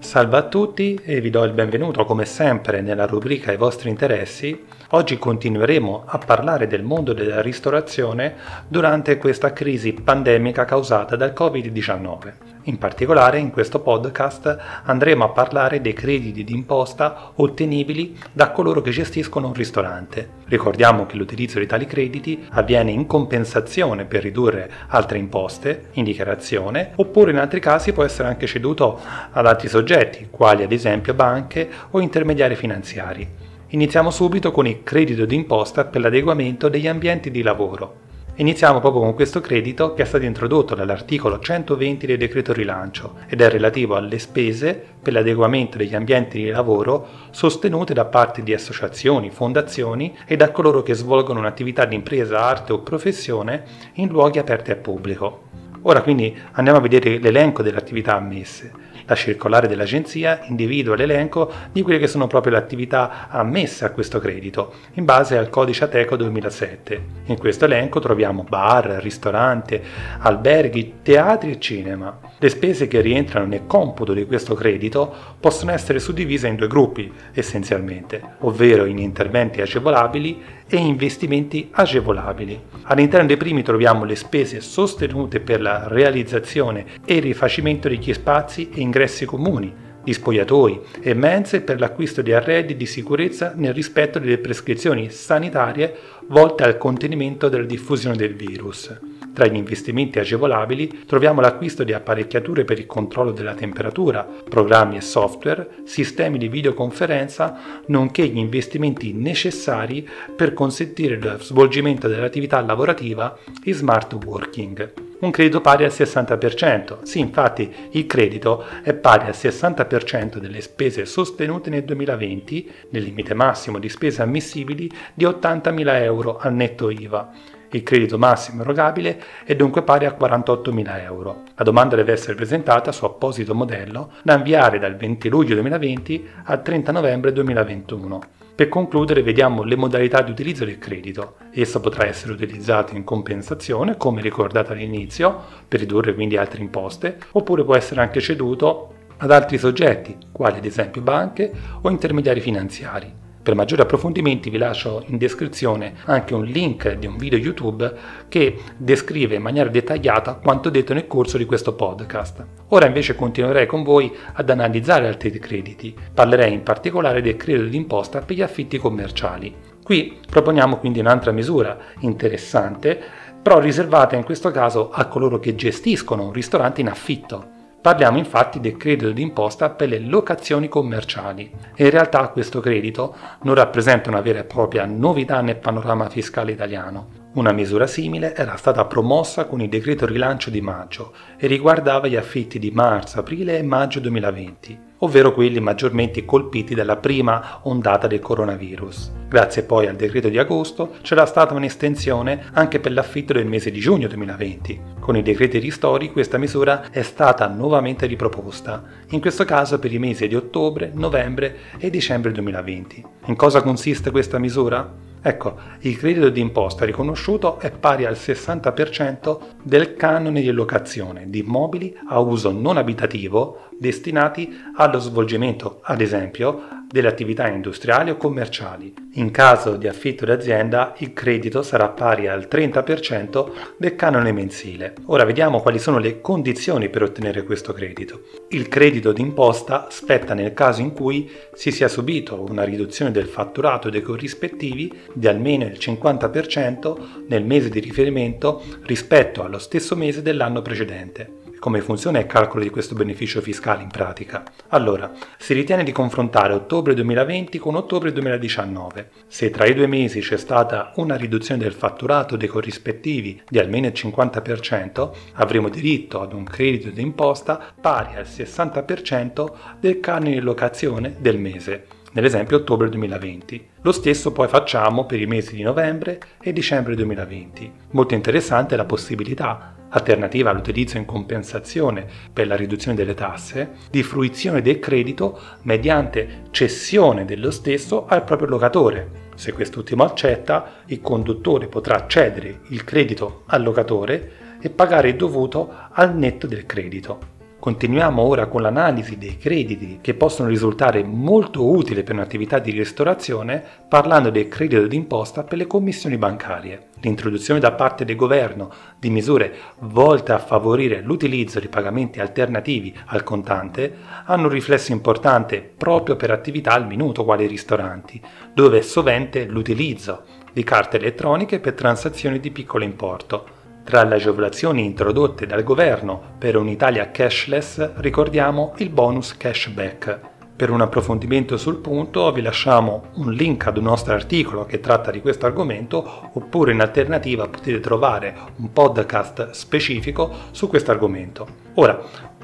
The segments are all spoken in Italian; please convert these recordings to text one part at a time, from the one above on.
Salve a tutti e vi do il benvenuto come sempre nella rubrica I vostri interessi. Oggi continueremo a parlare del mondo della ristorazione durante questa crisi pandemica causata dal Covid-19. In particolare in questo podcast andremo a parlare dei crediti d'imposta ottenibili da coloro che gestiscono un ristorante. Ricordiamo che l'utilizzo di tali crediti avviene in compensazione per ridurre altre imposte in dichiarazione oppure in altri casi può essere anche ceduto ad altri soggetti, quali ad esempio banche o intermediari finanziari. Iniziamo subito con il credito d'imposta per l'adeguamento degli ambienti di lavoro. Iniziamo proprio con questo credito che è stato introdotto dall'articolo 120 del decreto rilancio ed è relativo alle spese per l'adeguamento degli ambienti di lavoro sostenute da parte di associazioni, fondazioni e da coloro che svolgono un'attività di impresa, arte o professione in luoghi aperti al pubblico. Ora quindi andiamo a vedere l'elenco delle attività ammesse. La circolare dell'agenzia individua l'elenco di quelle che sono proprio le attività ammesse a questo credito, in base al codice Ateco 2007. In questo elenco troviamo bar, ristorante, alberghi, teatri e cinema. Le spese che rientrano nel computo di questo credito possono essere suddivise in due gruppi, essenzialmente, ovvero in interventi agevolabili e investimenti agevolabili. All'interno dei primi troviamo le spese sostenute per la realizzazione e il rifacimento degli spazi e ingressi comuni, di spogliatoi e mense per l'acquisto di arredi di sicurezza nel rispetto delle prescrizioni sanitarie volte al contenimento della diffusione del virus. Tra gli investimenti agevolabili troviamo l'acquisto di apparecchiature per il controllo della temperatura, programmi e software, sistemi di videoconferenza, nonché gli investimenti necessari per consentire lo svolgimento dell'attività lavorativa in smart working. Un credito pari al 60%. Sì, infatti il credito è pari al 60% delle spese sostenute nel 2020, nel limite massimo di spese ammissibili di 80.000 euro al netto IVA il credito massimo erogabile è dunque pari a 48.000 euro. La domanda deve essere presentata su apposito modello da inviare dal 20 luglio 2020 al 30 novembre 2021. Per concludere vediamo le modalità di utilizzo del credito. Esso potrà essere utilizzato in compensazione, come ricordato all'inizio, per ridurre quindi altre imposte, oppure può essere anche ceduto ad altri soggetti, quali ad esempio banche o intermediari finanziari. Per maggiori approfondimenti vi lascio in descrizione anche un link di un video YouTube che descrive in maniera dettagliata quanto detto nel corso di questo podcast. Ora invece continuerei con voi ad analizzare altri crediti. Parlerei in particolare del credito d'imposta per gli affitti commerciali. Qui proponiamo quindi un'altra misura interessante, però riservata in questo caso a coloro che gestiscono un ristorante in affitto. Parliamo infatti del credito d'imposta per le locazioni commerciali in realtà questo credito non rappresenta una vera e propria novità nel panorama fiscale italiano. Una misura simile era stata promossa con il decreto rilancio di maggio e riguardava gli affitti di marzo, aprile e maggio 2020 ovvero quelli maggiormente colpiti dalla prima ondata del coronavirus. Grazie poi al decreto di agosto c'era stata un'estensione anche per l'affitto del mese di giugno 2020. Con i decreti ristori questa misura è stata nuovamente riproposta, in questo caso per i mesi di ottobre, novembre e dicembre 2020. In cosa consiste questa misura? Ecco, il credito d'imposta riconosciuto è pari al 60% del canone di locazione di immobili a uso non abitativo destinati allo svolgimento, ad esempio, delle attività industriali o commerciali. In caso di affitto d'azienda il credito sarà pari al 30% del canone mensile. Ora vediamo quali sono le condizioni per ottenere questo credito. Il credito d'imposta spetta nel caso in cui si sia subito una riduzione del fatturato dei corrispettivi di almeno il 50% nel mese di riferimento rispetto allo stesso mese dell'anno precedente. Come funziona il calcolo di questo beneficio fiscale in pratica? Allora, si ritiene di confrontare ottobre 2020 con ottobre 2019. Se tra i due mesi c'è stata una riduzione del fatturato dei corrispettivi di almeno il 50%, avremo diritto ad un credito d'imposta pari al 60% del canone di locazione del mese nell'esempio ottobre 2020. Lo stesso poi facciamo per i mesi di novembre e dicembre 2020. Molto interessante la possibilità alternativa all'utilizzo in compensazione per la riduzione delle tasse, di fruizione del credito mediante cessione dello stesso al proprio locatore. Se quest'ultimo accetta, il conduttore potrà cedere il credito al locatore e pagare il dovuto al netto del credito. Continuiamo ora con l'analisi dei crediti che possono risultare molto utili per un'attività di ristorazione parlando del credito d'imposta per le commissioni bancarie. L'introduzione da parte del governo di misure volte a favorire l'utilizzo di pagamenti alternativi al contante hanno un riflesso importante proprio per attività al minuto quali i ristoranti, dove è sovente l'utilizzo di carte elettroniche per transazioni di piccolo importo tra le agevolazioni introdotte dal governo per un'Italia cashless ricordiamo il bonus cashback. Per un approfondimento sul punto vi lasciamo un link ad un nostro articolo che tratta di questo argomento oppure in alternativa potete trovare un podcast specifico su questo argomento. Ora,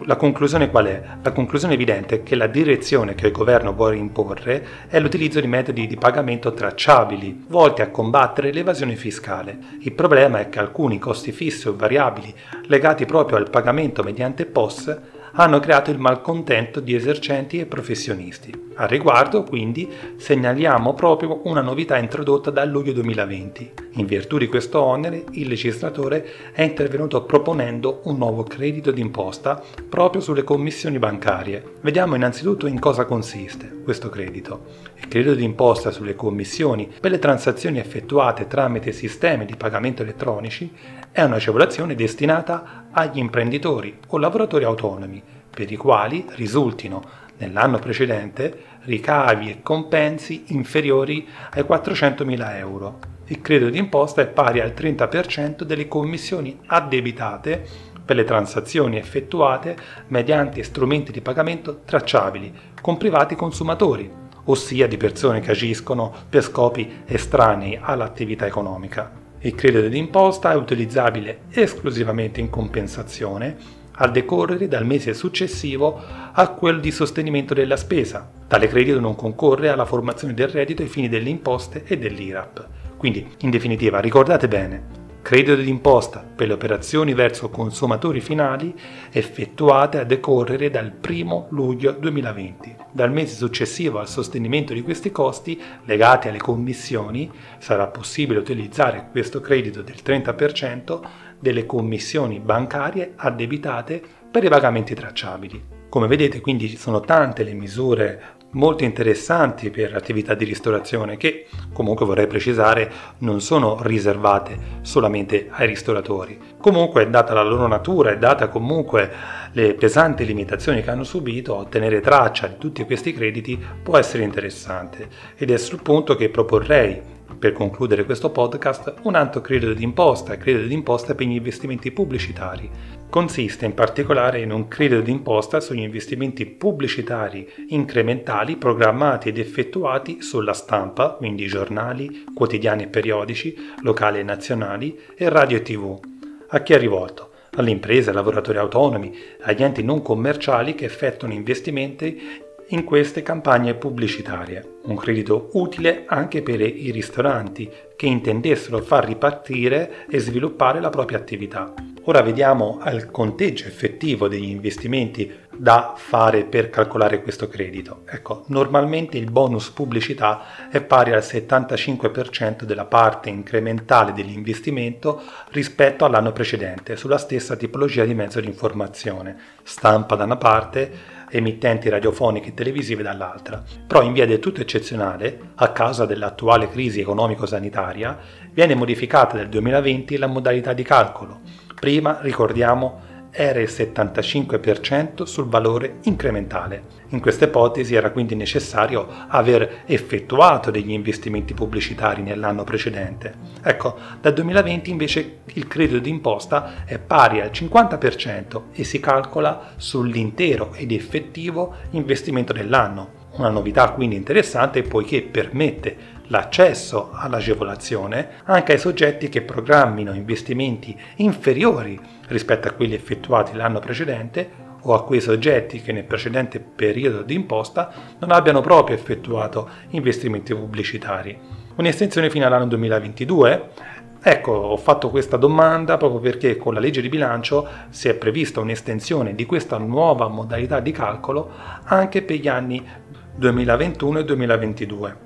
la conclusione qual è? La conclusione evidente è che la direzione che il governo vuole imporre è l'utilizzo di metodi di pagamento tracciabili, volti a combattere l'evasione fiscale. Il problema è che alcuni costi fissi o variabili legati proprio al pagamento mediante POS hanno creato il malcontento di esercenti e professionisti. A riguardo, quindi, segnaliamo proprio una novità introdotta dal luglio 2020. In virtù di questo onere, il legislatore è intervenuto proponendo un nuovo credito d'imposta proprio sulle commissioni bancarie. Vediamo innanzitutto in cosa consiste questo credito. Il credito d'imposta sulle commissioni per le transazioni effettuate tramite sistemi di pagamento elettronici è un'agevolazione destinata agli imprenditori o lavoratori autonomi per i quali risultino nell'anno precedente ricavi e compensi inferiori ai 400.000 euro. Il credito d'imposta è pari al 30% delle commissioni addebitate per le transazioni effettuate mediante strumenti di pagamento tracciabili con privati consumatori, ossia di persone che agiscono per scopi estranei all'attività economica. Il credito d'imposta è utilizzabile esclusivamente in compensazione a decorrere dal mese successivo a quello di sostenimento della spesa. Tale credito non concorre alla formazione del reddito ai fini delle imposte e dell'IRAP. Quindi, in definitiva, ricordate bene, credito d'imposta per le operazioni verso consumatori finali effettuate a decorrere dal 1 luglio 2020. Dal mese successivo al sostenimento di questi costi legati alle commissioni sarà possibile utilizzare questo credito del 30% delle commissioni bancarie addebitate per i pagamenti tracciabili. Come vedete quindi ci sono tante le misure molto interessanti per attività di ristorazione che comunque vorrei precisare non sono riservate solamente ai ristoratori. Comunque data la loro natura e data comunque le pesanti limitazioni che hanno subito, ottenere traccia di tutti questi crediti può essere interessante ed è sul punto che proporrei per concludere questo podcast, un altro credito d'imposta, credito d'imposta per gli investimenti pubblicitari. Consiste in particolare in un credito d'imposta sugli investimenti pubblicitari incrementali programmati ed effettuati sulla stampa, quindi giornali, quotidiani e periodici, locali e nazionali, e radio e tv. A chi è rivolto? alle imprese, ai lavoratori autonomi, agli enti non commerciali che effettuano investimenti in queste campagne pubblicitarie. Un credito utile anche per i ristoranti che intendessero far ripartire e sviluppare la propria attività. Ora vediamo il conteggio effettivo degli investimenti da fare per calcolare questo credito. Ecco, normalmente il bonus pubblicità è pari al 75% della parte incrementale dell'investimento rispetto all'anno precedente sulla stessa tipologia di mezzo di informazione, stampa da una parte emittenti radiofoniche e televisive dall'altra. Però in via del tutto eccezionale, a causa dell'attuale crisi economico-sanitaria, viene modificata nel 2020 la modalità di calcolo. Prima, ricordiamo, era il 75% sul valore incrementale. In questa ipotesi era quindi necessario aver effettuato degli investimenti pubblicitari nell'anno precedente. Ecco, dal 2020 invece il credito d'imposta è pari al 50% e si calcola sull'intero ed effettivo investimento dell'anno. Una novità quindi interessante poiché permette l'accesso all'agevolazione anche ai soggetti che programmino investimenti inferiori rispetto a quelli effettuati l'anno precedente o a quei soggetti che nel precedente periodo di imposta non abbiano proprio effettuato investimenti pubblicitari. Un'estensione fino all'anno 2022 Ecco, ho fatto questa domanda proprio perché con la legge di bilancio si è prevista un'estensione di questa nuova modalità di calcolo anche per gli anni 2021 e 2022.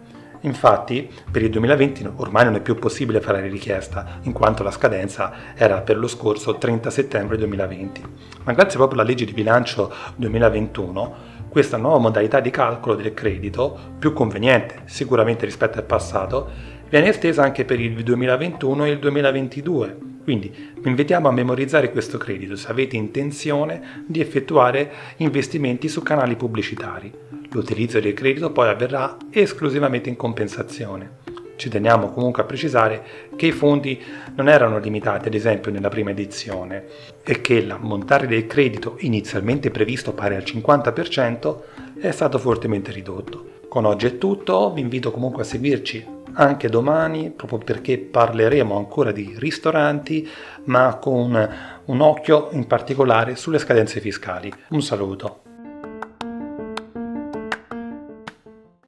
Infatti, per il 2020 ormai non è più possibile fare richiesta, in quanto la scadenza era per lo scorso 30 settembre 2020. Ma grazie proprio alla legge di bilancio 2021, questa nuova modalità di calcolo del credito, più conveniente sicuramente rispetto al passato, viene estesa anche per il 2021 e il 2022. Quindi vi invitiamo a memorizzare questo credito se avete intenzione di effettuare investimenti su canali pubblicitari. L'utilizzo del credito poi avverrà esclusivamente in compensazione. Ci teniamo comunque a precisare che i fondi non erano limitati ad esempio nella prima edizione e che l'ammontare del credito inizialmente previsto pari al 50% è stato fortemente ridotto. Con oggi è tutto, vi invito comunque a seguirci anche domani proprio perché parleremo ancora di ristoranti ma con un occhio in particolare sulle scadenze fiscali. Un saluto.